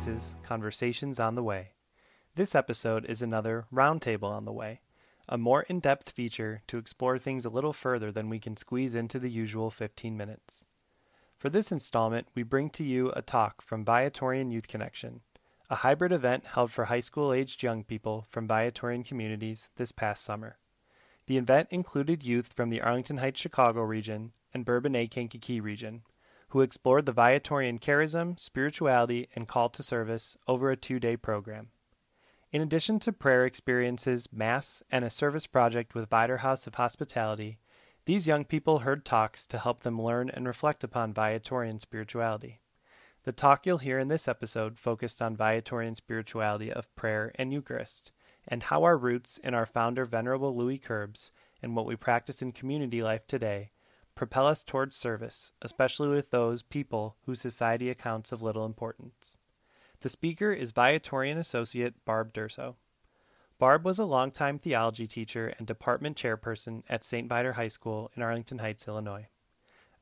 Voices Conversations on the Way. This episode is another Roundtable on the Way, a more in depth feature to explore things a little further than we can squeeze into the usual 15 minutes. For this installment, we bring to you a talk from Viatorian Youth Connection, a hybrid event held for high school aged young people from Viatorian communities this past summer. The event included youth from the Arlington Heights Chicago region and Bourbonnais Kankakee region, who explored the Viatorian charism, spirituality, and call to service over a two day program. In addition to prayer experiences, Mass, and a service project with Viator House of Hospitality, these young people heard talks to help them learn and reflect upon Viatorian spirituality. The talk you'll hear in this episode focused on Viatorian spirituality of prayer and Eucharist, and how our roots in our founder, Venerable Louis Querbes, and what we practice in community life today propel us towards service, especially with those people whose society accounts of little importance. The speaker is Viatorian Associate Barb Durso. Barb was a longtime theology teacher and department chairperson at St. Viator High School in Arlington Heights, Illinois.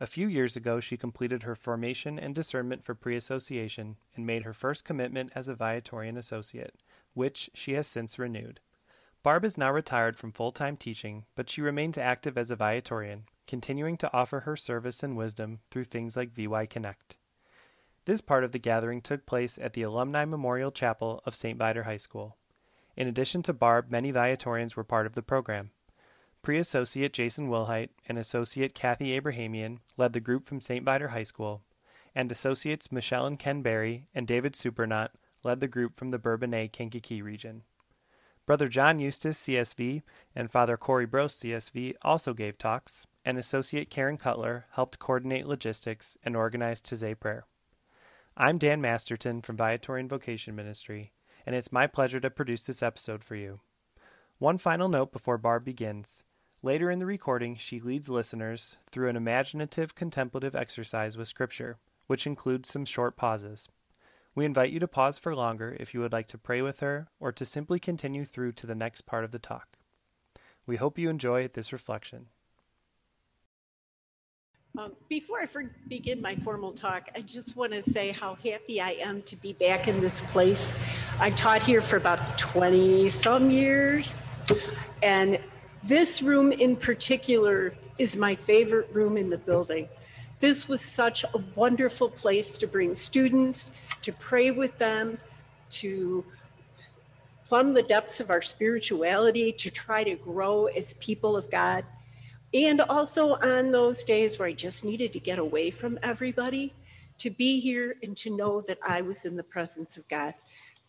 A few years ago, she completed her formation and discernment for pre association and made her first commitment as a Viatorian associate, which she has since renewed. Barb is now retired from full time teaching, but she remains active as a Viatorian, continuing to offer her service and wisdom through things like VY Connect. This part of the gathering took place at the Alumni Memorial Chapel of St. Viator High School. In addition to Barb, many Viatorians were part of the program. Pre Associate Jason Wilhite and Associate Kathy Abrahamian led the group from St. Viator High School, and Associates Michelle and Ken Berry and David Supernot led the group from the Bourbonnais Kankakee region. Brother John Eustace, CSV, and Father Corey Brost, CSV, also gave talks, and Associate Karen Cutler helped coordinate logistics and organize Taizé Prayer. I'm Dan Masterton from Viatorian Vocation Ministry, and it's my pleasure to produce this episode for you. One final note before Barb begins. Later in the recording, she leads listeners through an imaginative contemplative exercise with Scripture, which includes some short pauses. We invite you to pause for longer if you would like to pray with her or to simply continue through to the next part of the talk. We hope you enjoy this reflection. Um, before I for- begin my formal talk, I just want to say how happy I am to be back in this place. I taught here for about 20 some years, and this room in particular is my favorite room in the building. This was such a wonderful place to bring students, to pray with them, to plumb the depths of our spirituality, to try to grow as people of God. And also on those days where I just needed to get away from everybody, to be here and to know that I was in the presence of God.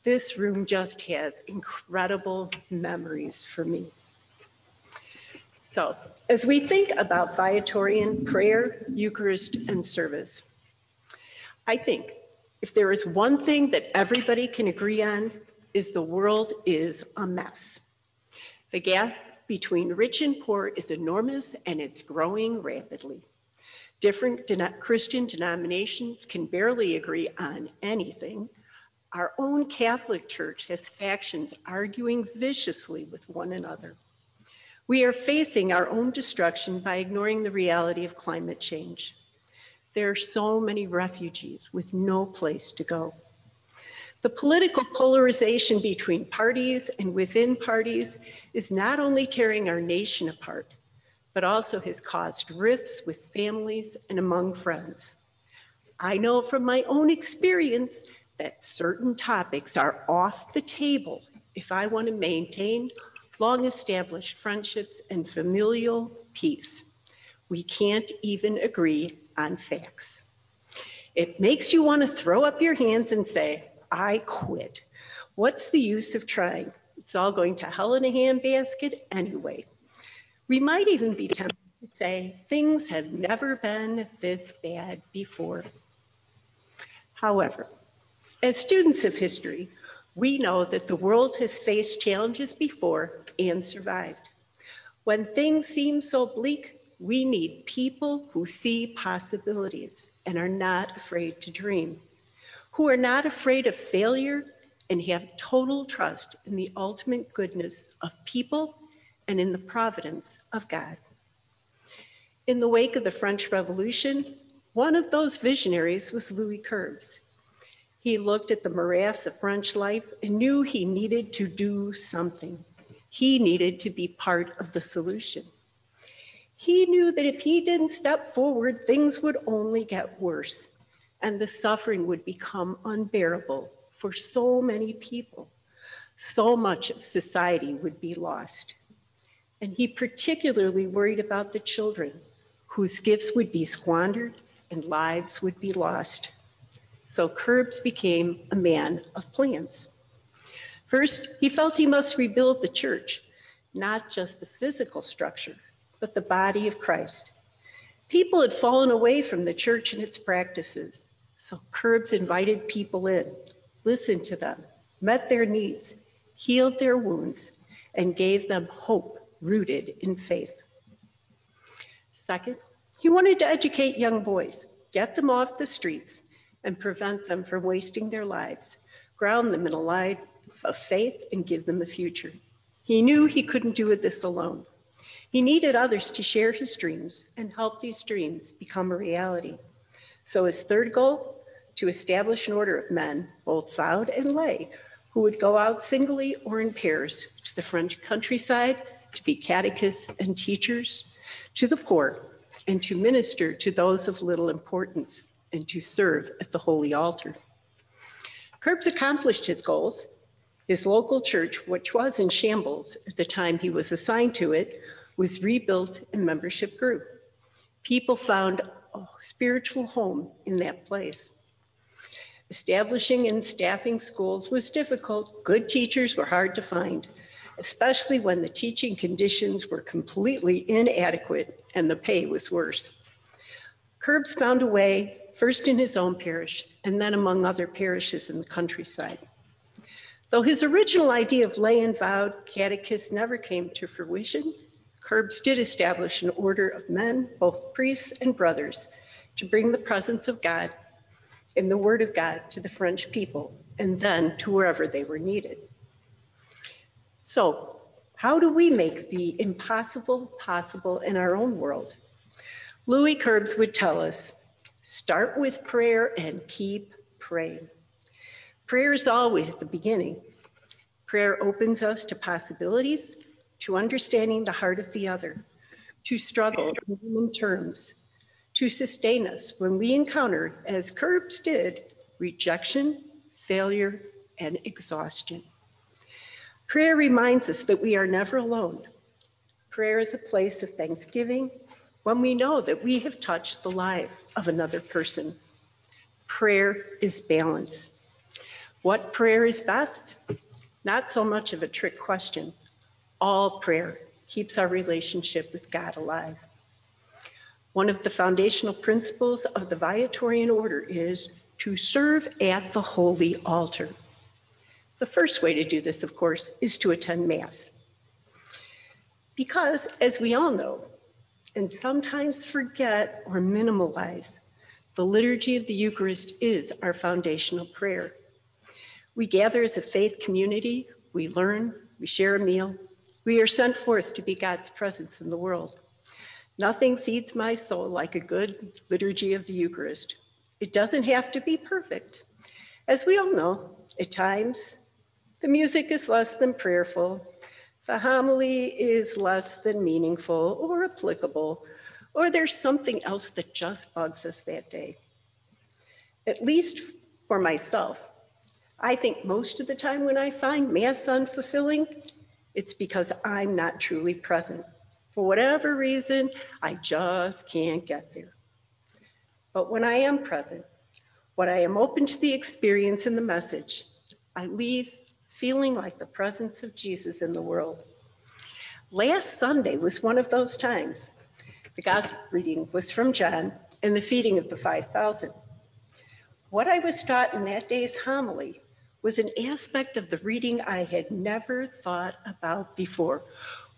This room just has incredible memories for me. So, as we think about Viatorian prayer, Eucharist, and service, I think if there is one thing that everybody can agree on, is the world is a mess. The gap between rich and poor is enormous and it's growing rapidly. Different Christian denominations can barely agree on anything. Our own Catholic Church has factions arguing viciously with one another. We are facing our own destruction by ignoring the reality of climate change. There are so many refugees with no place to go. The political polarization between parties and within parties is not only tearing our nation apart, but also has caused rifts with families and among friends. I know from my own experience that certain topics are off the table if I want to maintain long established friendships, and familial peace. We can't even agree on facts. It makes you want to throw up your hands and say, I quit. What's the use of trying? It's all going to hell in a handbasket anyway. We might even be tempted to say, things have never been this bad before. However, as students of history, we know that the world has faced challenges before and survived. When things seem so bleak, we need people who see possibilities and are not afraid to dream, who are not afraid of failure and have total trust in the ultimate goodness of people and in the providence of God. In the wake of the French Revolution, one of those visionaries was Louis Querbes. He looked at the morass of French life and knew he needed to do something. He needed to be part of the solution. He knew that if he didn't step forward, things would only get worse and the suffering would become unbearable for so many people. So much of society would be lost. And he particularly worried about the children whose gifts would be squandered and lives would be lost. So Querbes became a man of plans. First, he felt he must rebuild the church, not just the physical structure, but the body of Christ. People had fallen away from the church and its practices. So Querbes invited people in, listened to them, met their needs, healed their wounds, and gave them hope rooted in faith. Second, he wanted to educate young boys, get them off the streets, and prevent them from wasting their lives, ground them in a life of faith, and give them a future. He knew he couldn't do it this alone. He needed others to share his dreams and help these dreams become a reality. So his third goal, to establish an order of men, both vowed and lay, who would go out singly or in pairs to the French countryside to be catechists and teachers, to the poor, and to minister to those of little importance, and to serve at the holy altar. Querbes accomplished his goals. His local church, which was in shambles at the time he was assigned to it, was rebuilt and membership grew. People found spiritual home in that place. Establishing and staffing schools was difficult. Good teachers were hard to find, especially when the teaching conditions were completely inadequate and the pay was worse. Querbes found a way, first in his own parish and then among other parishes in the countryside. Though his original idea of lay and vowed catechists never came to fruition, Querbes did establish an order of men, both priests and brothers, to bring the presence of God and the word of God to the French people and then to wherever they were needed. So, how do we make the impossible possible in our own world? Louis Querbes would tell us start with prayer and keep praying. Prayer is always the beginning. Prayer opens us to possibilities to understanding the heart of the other, to struggle in human terms, to sustain us when we encounter, as Querbes did, rejection, failure, and exhaustion. Prayer reminds us that we are never alone. Prayer is a place of thanksgiving when we know that we have touched the life of another person. Prayer is balance. What prayer is best? Not so much of a trick question, all prayer keeps our relationship with God alive. One of the foundational principles of the Viatorian order is to serve at the holy altar. The first way to do this, of course, is to attend Mass. Because, as we all know, and sometimes forget or minimalize, the liturgy of the Eucharist is our foundational prayer. We gather as a faith community, we learn, we share a meal, we are sent forth to be God's presence in the world. Nothing feeds my soul like a good liturgy of the Eucharist. It doesn't have to be perfect. As we all know, at times the music is less than prayerful, the homily is less than meaningful or applicable, or there's something else that just bugs us that day. At least for myself, I think most of the time when I find Mass unfulfilling, it's because I'm not truly present. For whatever reason, I just can't get there. But when I am present, when I am open to the experience and the message, I leave feeling like the presence of Jesus in the world. Last Sunday was one of those times. The gospel reading was from John and the feeding of the 5,000. What I was taught in that day's homily was an aspect of the reading I had never thought about before,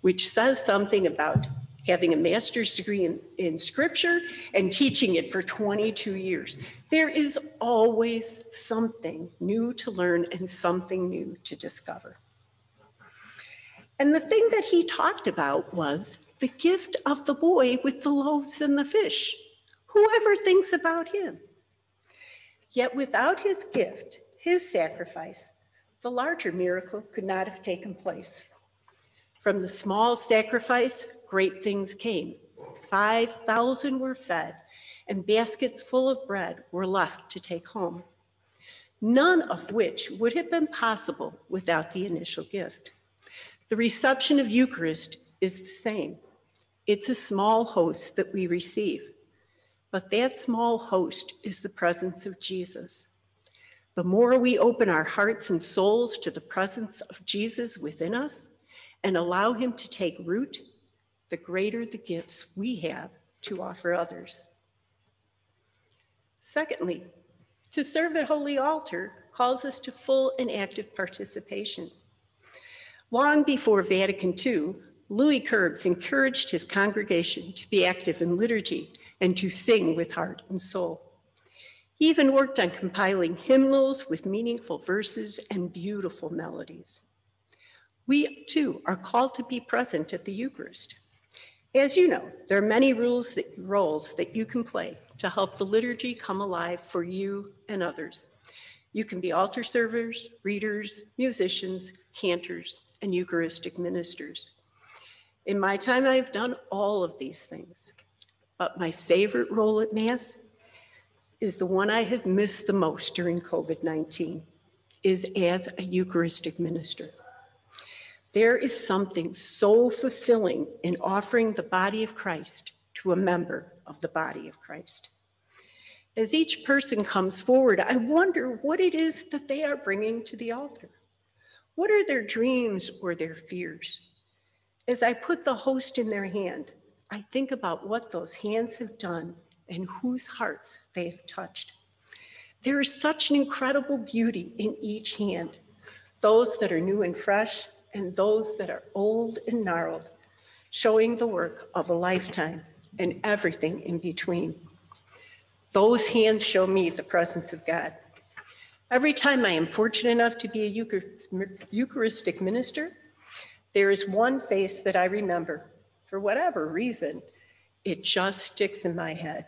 which says something about having a master's degree in, in scripture and teaching it for 22 years. There is always something new to learn and something new to discover. And the thing that he talked about was the gift of the boy with the loaves and the fish. Whoever thinks about him? Yet without his gift, his sacrifice, the larger miracle could not have taken place. From the small sacrifice, great things came. 5,000 were fed, and baskets full of bread were left to take home, none of which would have been possible without the initial gift. The reception of Eucharist is the same. It's a small host that we receive, but that small host is the presence of Jesus. The more we open our hearts and souls to the presence of Jesus within us and allow him to take root, the greater the gifts we have to offer others. Secondly, to serve at Holy Altar calls us to full and active participation. Long before Vatican II, Louis Querbes encouraged his congregation to be active in liturgy and to sing with heart and soul. He even worked on compiling hymnals with meaningful verses and beautiful melodies. We too are called to be present at the Eucharist. As you know, there are many rules that, roles that you can play to help the liturgy come alive for you and others. You can be altar servers, readers, musicians, cantors, and Eucharistic ministers. In my time, I've done all of these things, but my favorite role at Mass is the one I have missed the most during COVID 19, is as a Eucharistic minister. There is something so fulfilling in offering the body of Christ to a member of the body of Christ. As each person comes forward, I wonder what it is that they are bringing to the altar. What are their dreams or their fears? As I put the host in their hand, I think about what those hands have done and whose hearts they have touched. There is such an incredible beauty in each hand, those that are new and fresh, and those that are old and gnarled, showing the work of a lifetime and everything in between. Those hands show me the presence of God. Every time I am fortunate enough to be a Eucharistic minister, there is one face that I remember. For whatever reason, it just sticks in my head.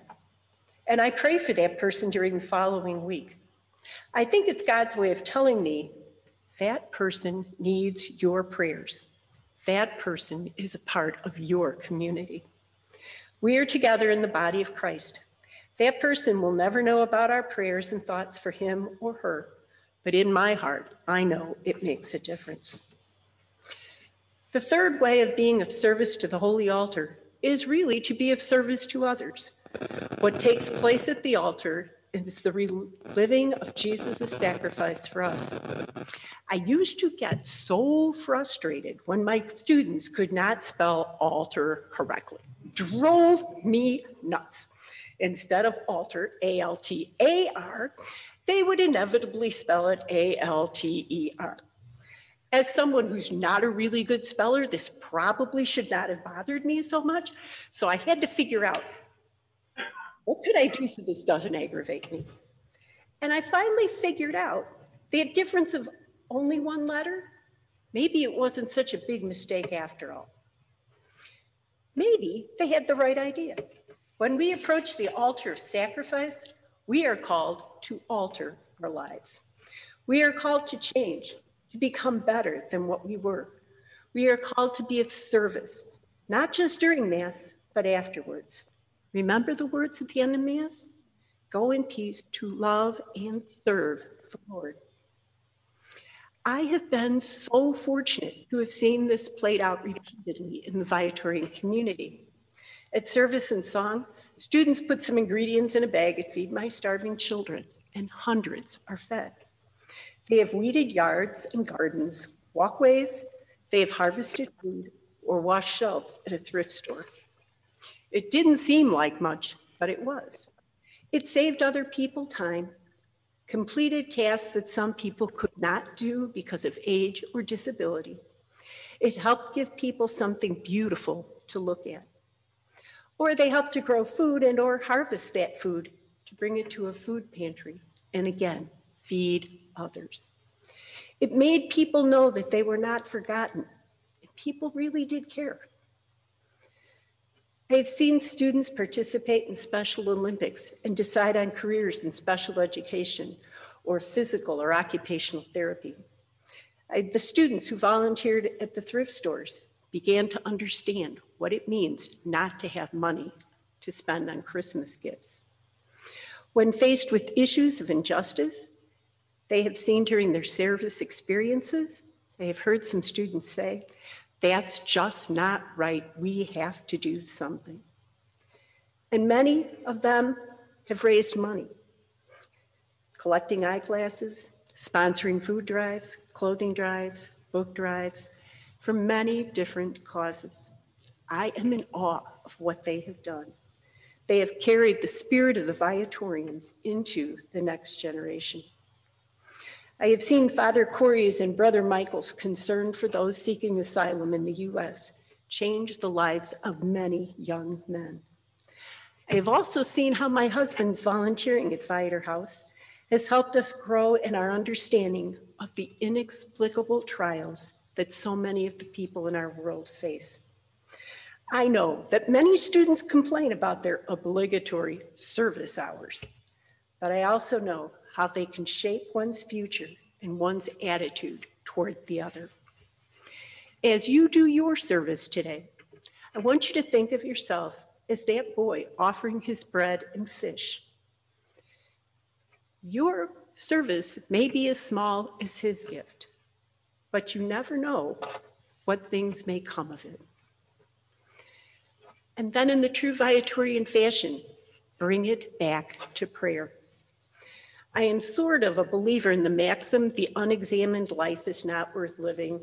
And I pray for that person during the following week. I think it's God's way of telling me that person needs your prayers. That person is a part of your community. We are together in the body of Christ. That person will never know about our prayers and thoughts for him or her, but in my heart, I know it makes a difference. The third way of being of service to the holy altar is really to be of service to others. What takes place at the altar is the reliving of Jesus' sacrifice for us. I used to get so frustrated when my students could not spell altar correctly. Drove me nuts. Instead of altar, A L T A R, they would inevitably spell it A L T E R. As someone who's not a really good speller, this probably should not have bothered me so much. So I had to figure out what could I do so this doesn't aggravate me? And I finally figured out the difference of only one letter. Maybe it wasn't such a big mistake after all. Maybe they had the right idea. When we approach the altar of sacrifice, we are called to alter our lives. We are called to change, to become better than what we were. We are called to be of service, not just during Mass, but afterwards. Remember the words of the of Mass? Go in peace to love and serve the Lord. I have been so fortunate to have seen this played out repeatedly in the Viatorian community. At service and song, students put some ingredients in a bag and feed my starving children, and hundreds are fed. They have weeded yards and gardens, walkways, they have harvested food, or washed shelves at a thrift store. It didn't seem like much, but it was. It saved other people time, completed tasks that some people could not do because of age or disability. It helped give people something beautiful to look at. Or they helped to grow food and or harvest that food to bring it to a food pantry and again, feed others. It made people know that they were not forgotten people really did care. I have seen students participate in Special Olympics and decide on careers in special education or physical or occupational therapy. I, the students who volunteered at the thrift stores began to understand what it means not to have money to spend on Christmas gifts. When faced with issues of injustice, they have seen during their service experiences, they have heard some students say, that's just not right. We have to do something. And many of them have raised money, collecting eyeglasses, sponsoring food drives, clothing drives, book drives, for many different causes. I am in awe of what they have done. They have carried the spirit of the Viatorians into the next generation. I have seen Father Corey's and Brother Michael's concern for those seeking asylum in the U.S. change the lives of many young men. I have also seen how my husband's volunteering at Viator House has helped us grow in our understanding of the inexplicable trials that so many of the people in our world face. I know that many students complain about their obligatory service hours, but I also know how they can shape one's future and one's attitude toward the other. As you do your service today, I want you to think of yourself as that boy offering his bread and fish. Your service may be as small as his gift but you never know what things may come of it. And then, in the true Viatorian fashion, bring it back to prayer. I am sort of a believer in the maxim the unexamined life is not worth living.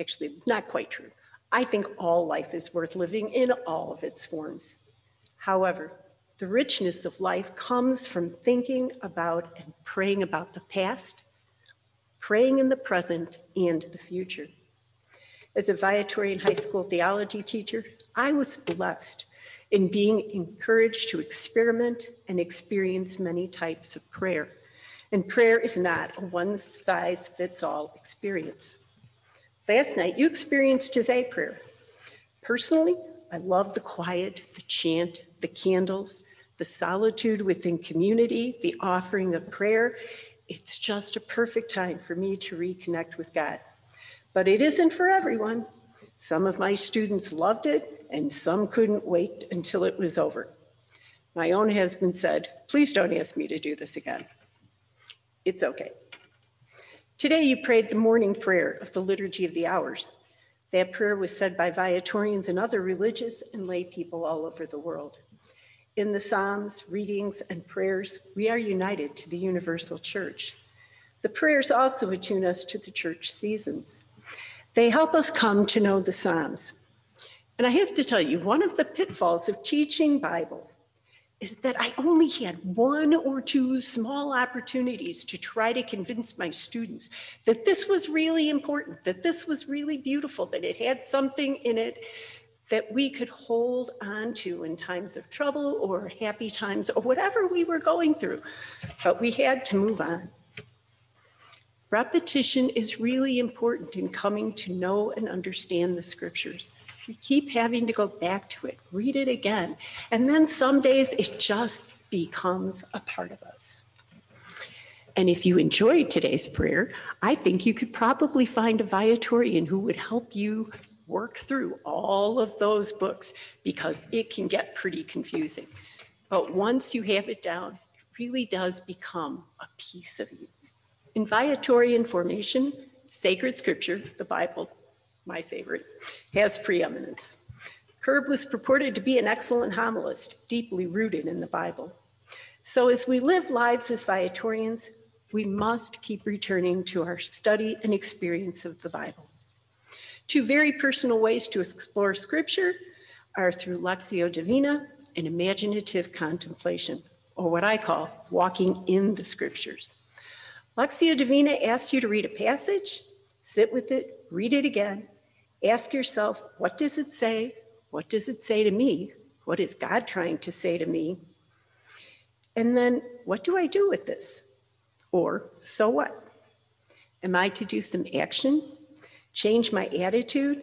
Actually, not quite true. I think all life is worth living in all of its forms. However, the richness of life comes from thinking about and praying about the past praying in the present and the future. As a Viatorian high school theology teacher, I was blessed in being encouraged to experiment and experience many types of prayer. And prayer is not a one size fits all experience. Last night, you experienced Taizé prayer. Personally, I love the quiet, the chant, the candles, the solitude within community, the offering of prayer, it's just a perfect time for me to reconnect with God. But it isn't for everyone. Some of my students loved it, and some couldn't wait until it was over. My own husband said, Please don't ask me to do this again. It's okay. Today, you prayed the morning prayer of the Liturgy of the Hours. That prayer was said by Viatorians and other religious and lay people all over the world. In the Psalms, readings, and prayers, we are united to the universal church. The prayers also attune us to the church seasons. They help us come to know the Psalms. And I have to tell you, one of the pitfalls of teaching Bible is that I only had one or two small opportunities to try to convince my students that this was really important, that this was really beautiful, that it had something in it that we could hold on to in times of trouble or happy times or whatever we were going through. But we had to move on. Repetition is really important in coming to know and understand the scriptures. We keep having to go back to it, read it again, and then some days it just becomes a part of us. And if you enjoyed today's prayer, I think you could probably find a Viatorian who would help you work through all of those books because it can get pretty confusing. But once you have it down, it really does become a piece of you. In Viatorian formation, sacred scripture, the Bible, my favorite, has preeminence. Querbes was purported to be an excellent homilist, deeply rooted in the Bible. So as we live lives as Viatorians, we must keep returning to our study and experience of the Bible. Two very personal ways to explore scripture are through Lectio Divina and imaginative contemplation, or what I call walking in the scriptures. Lectio Divina asks you to read a passage, sit with it, read it again, ask yourself, what does it say? What does it say to me? What is God trying to say to me? And then, what do I do with this? Or, so what? Am I to do some action change my attitude?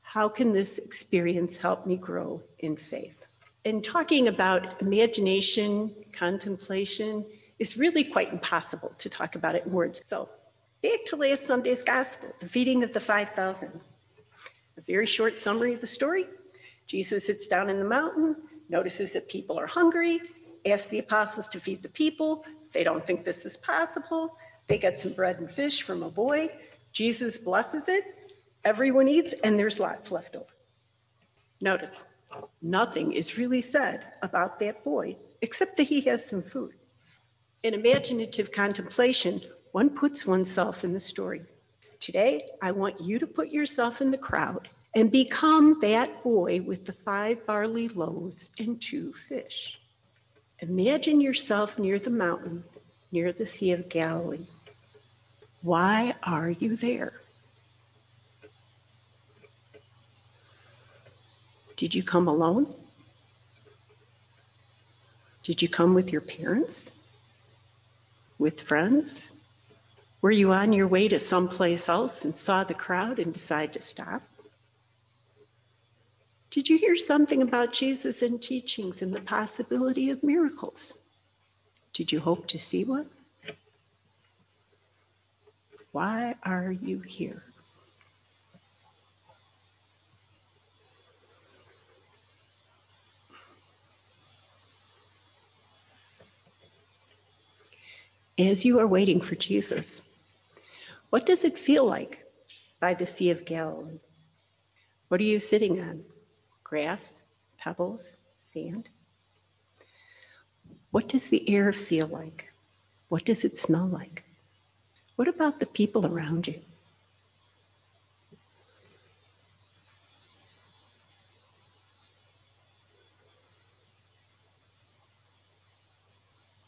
How can this experience help me grow in faith? And talking about imagination, contemplation, is really quite impossible to talk about it in words. So, back to last Sunday's gospel, the feeding of the 5,000. A very short summary of the story Jesus sits down in the mountain, notices that people are hungry, asks the apostles to feed the people. They don't think this is possible. They get some bread and fish from a boy. Jesus blesses it. Everyone eats, and there's lots left over. Notice, nothing is really said about that boy except that he has some food. In imaginative contemplation, one puts oneself in the story. Today, I want you to put yourself in the crowd and become that boy with the five barley loaves and two fish. Imagine yourself near the mountain, near the Sea of Galilee. Why are you there? Did you come alone? Did you come with your parents? With friends? Were you on your way to someplace else and saw the crowd and decided to stop? Did you hear something about Jesus and teachings and the possibility of miracles? Did you hope to see one? Why are you here? As you are waiting for Jesus, what does it feel like by the Sea of Galilee? What are you sitting on? grass, pebbles, sand? What does the air feel like? What does it smell like? What about the people around you?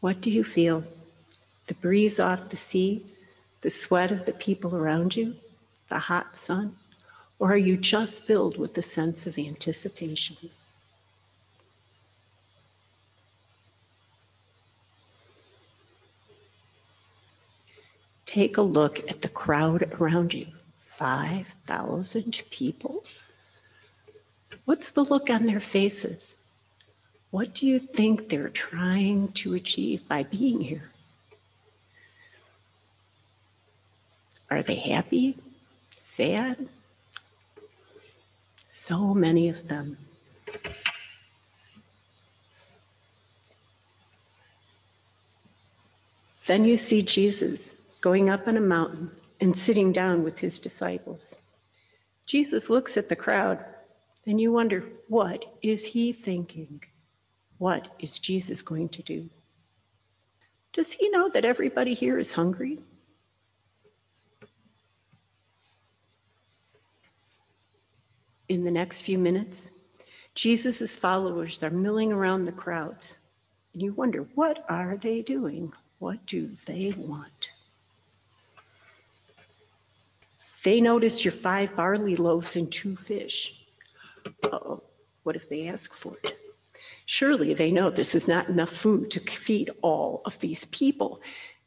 What do you feel? The breeze off the sea, the sweat of the people around you, the hot sun? Or are you just filled with the sense of anticipation? Take a look at the crowd around you 5,000 people. What's the look on their faces? What do you think they're trying to achieve by being here? Are they happy? Sad? So many of them. Then you see Jesus going up on a mountain and sitting down with his disciples. Jesus looks at the crowd, and you wonder, what is he thinking? What is Jesus going to do? Does he know that everybody here is hungry? In the next few minutes, Jesus' followers are milling around the crowds. And you wonder, what are they doing? What do they want? They notice your five barley loaves and two fish. oh, what if they ask for it? Surely they know this is not enough food to feed all of these people.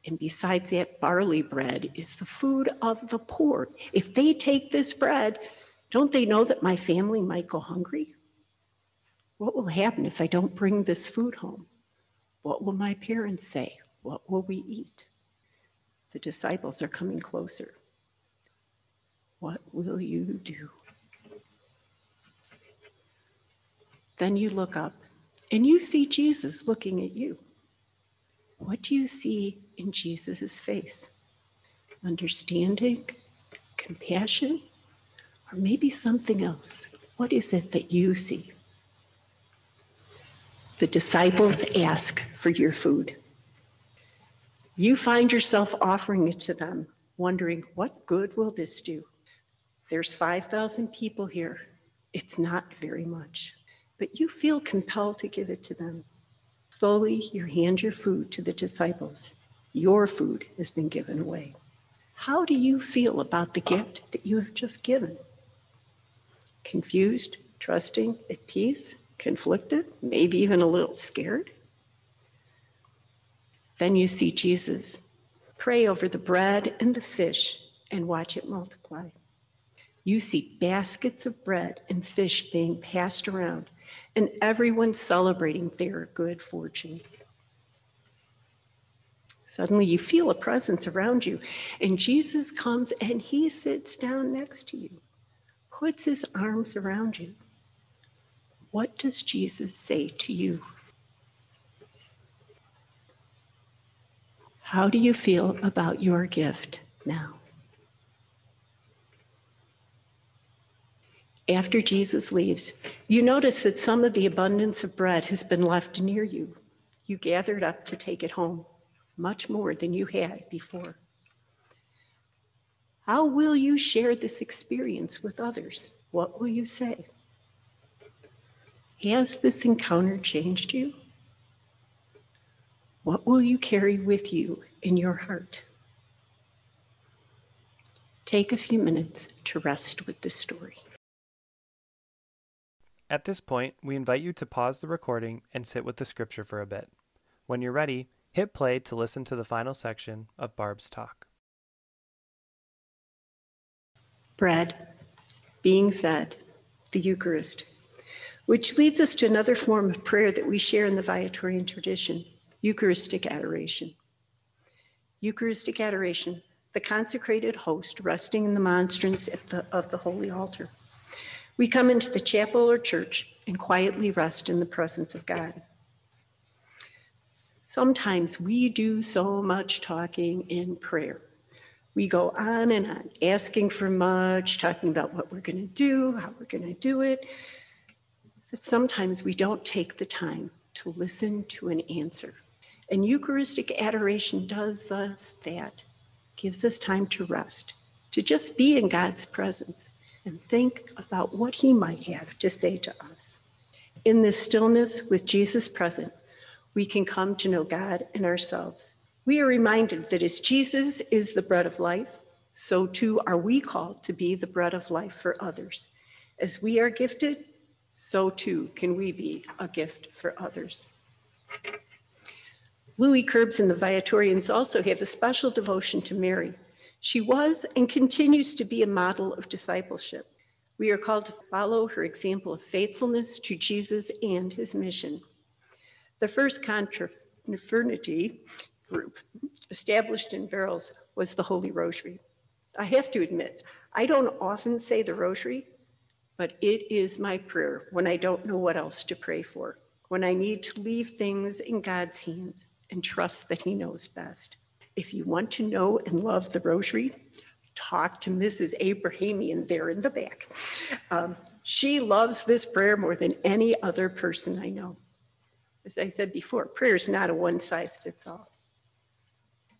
And besides that, barley bread is the food of the poor. If they take this bread, don't they know that my family might go hungry? What will happen if I don't bring this food home? What will my parents say? What will we eat? The disciples are coming closer. What will you do? Then you look up and you see Jesus looking at you. What do you see in Jesus' face? Understanding? Compassion? Or maybe something else. What is it that you see? The disciples ask for your food. You find yourself offering it to them, wondering, what good will this do? There's 5,000 people here. It's not very much, but you feel compelled to give it to them. Slowly, you hand your food to the disciples. Your food has been given away. How do you feel about the gift that you have just given? Confused, trusting, at peace, conflicted, maybe even a little scared. Then you see Jesus. Pray over the bread and the fish and watch it multiply. You see baskets of bread and fish being passed around, and everyone celebrating their good fortune. Suddenly, you feel a presence around you, and Jesus comes and he sits down next to you, puts his arms around you. What does Jesus say to you? How do you feel about your gift now? After Jesus leaves, you notice that some of the abundance of bread has been left near you. You gathered up to take it home, much more than you had before. How will you share this experience with others? What will you say? Has this encounter changed you? What will you carry with you in your heart? Take a few minutes to rest with this story. At this point, we invite you to pause the recording and sit with the scripture for a bit. When you're ready, hit play to listen to the final section of Barb's talk. Bread, being fed, the Eucharist, which leads us to another form of prayer that we share in the Viatorian tradition Eucharistic adoration. Eucharistic adoration, the consecrated host resting in the monstrance the, of the holy altar. We come into the chapel or church and quietly rest in the presence of God. Sometimes we do so much talking in prayer. We go on and on, asking for much, talking about what we're going to do, how we're going to do it. But sometimes we don't take the time to listen to an answer. And Eucharistic adoration does thus that, gives us time to rest, to just be in God's presence and think about what he might have to say to us. In this stillness with Jesus present, we can come to know God and ourselves. We are reminded that as Jesus is the bread of life, so too are we called to be the bread of life for others. As we are gifted, so too can we be a gift for others. Louis Querbes and the Viatorians also have a special devotion to Mary, she was and continues to be a model of discipleship. We are called to follow her example of faithfulness to Jesus and his mission. The first confraternity group established in Vourles was the Holy Rosary. I have to admit, I don't often say the Rosary, but it is my prayer when I don't know what else to pray for, when I need to leave things in God's hands and trust that He knows best. If you want to know and love the rosary, talk to Mrs. Abrahamian there in the back. Um, she loves this prayer more than any other person I know. As I said before, prayer is not a one size fits all.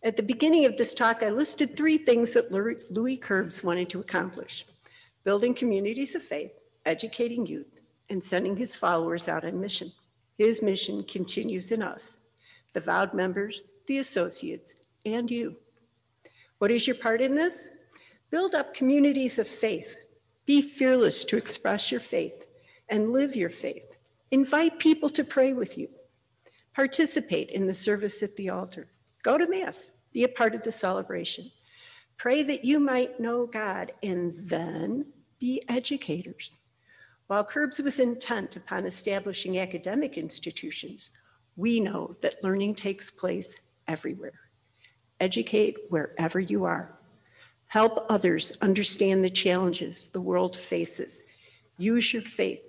At the beginning of this talk, I listed three things that Louis Querbes wanted to accomplish building communities of faith, educating youth, and sending his followers out on mission. His mission continues in us, the vowed members, the associates, and you. What is your part in this? Build up communities of faith. Be fearless to express your faith and live your faith. Invite people to pray with you. Participate in the service at the altar. Go to Mass. Be a part of the celebration. Pray that you might know God and then be educators. While Querbes was intent upon establishing academic institutions, we know that learning takes place everywhere. Educate wherever you are. Help others understand the challenges the world faces. Use your faith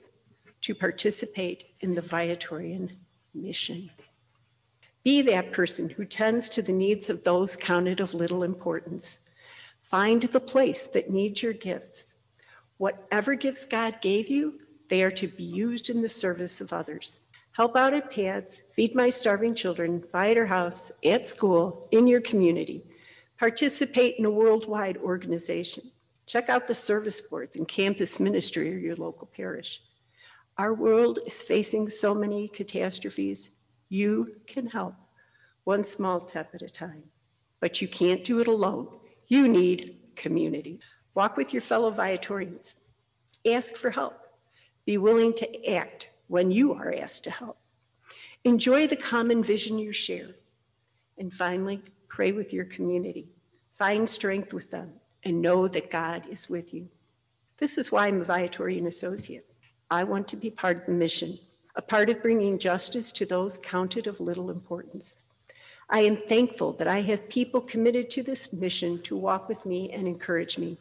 to participate in the Viatorian mission. Be that person who tends to the needs of those counted of little importance. Find the place that needs your gifts. Whatever gifts God gave you, they are to be used in the service of others. Help out at PADS, feed my starving children, Viator House, at school, in your community. Participate in a worldwide organization. Check out the service boards and campus ministry or your local parish. Our world is facing so many catastrophes. You can help, one small step at a time. But you can't do it alone. You need community. Walk with your fellow Viatorians. Ask for help. Be willing to act when you are asked to help. Enjoy the common vision you share. And finally, pray with your community. Find strength with them and know that God is with you. This is why I'm a Viatorian associate. I want to be part of the mission, a part of bringing justice to those counted of little importance. I am thankful that I have people committed to this mission to walk with me and encourage me.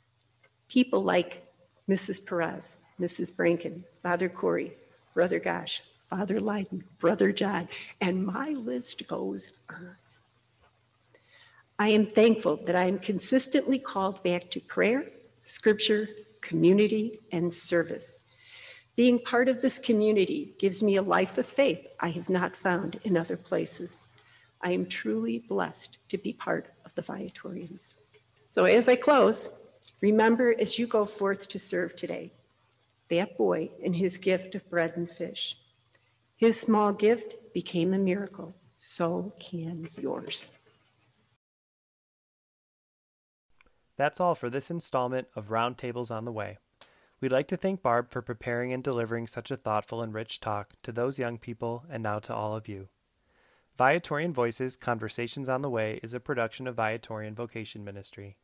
People like Mrs. Perez, Mrs. Branken, Father Corey, Brother Gosh, Father Leiden, Brother John, and my list goes on. I am thankful that I am consistently called back to prayer, scripture, community, and service. Being part of this community gives me a life of faith I have not found in other places. I am truly blessed to be part of the Viatorians. So, as I close, remember as you go forth to serve today, that boy and his gift of bread and fish. His small gift became a miracle. So can yours. That's all for this installment of Roundtables on the Way. We'd like to thank Barb for preparing and delivering such a thoughtful and rich talk to those young people and now to all of you. Viatorian Voices Conversations on the Way is a production of Viatorian Vocation Ministry.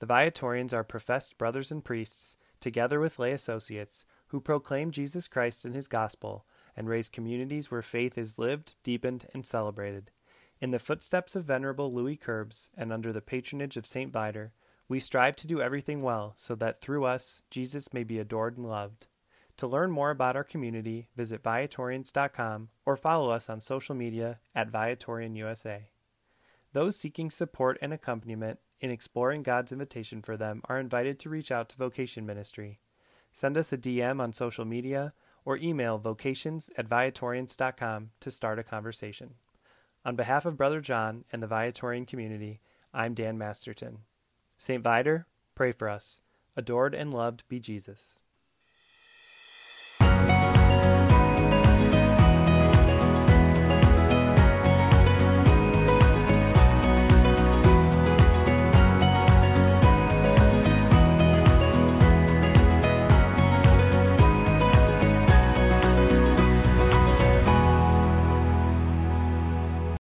The Viatorians are professed brothers and priests, together with lay associates, who proclaim Jesus Christ and his gospel and raise communities where faith is lived, deepened, and celebrated. In the footsteps of Venerable Louis Querbes and under the patronage of St. Viator, we strive to do everything well so that through us Jesus may be adored and loved. To learn more about our community, visit Viatorians.com or follow us on social media at ViatorianUSA. Those seeking support and accompaniment in exploring God's invitation for them are invited to reach out to Vocation Ministry. Send us a DM on social media or email vocations at Viatorians.com to start a conversation. On behalf of Brother John and the Viatorian community, I'm Dan Masterton. St. Viator, pray for us. Adored and loved be Jesus.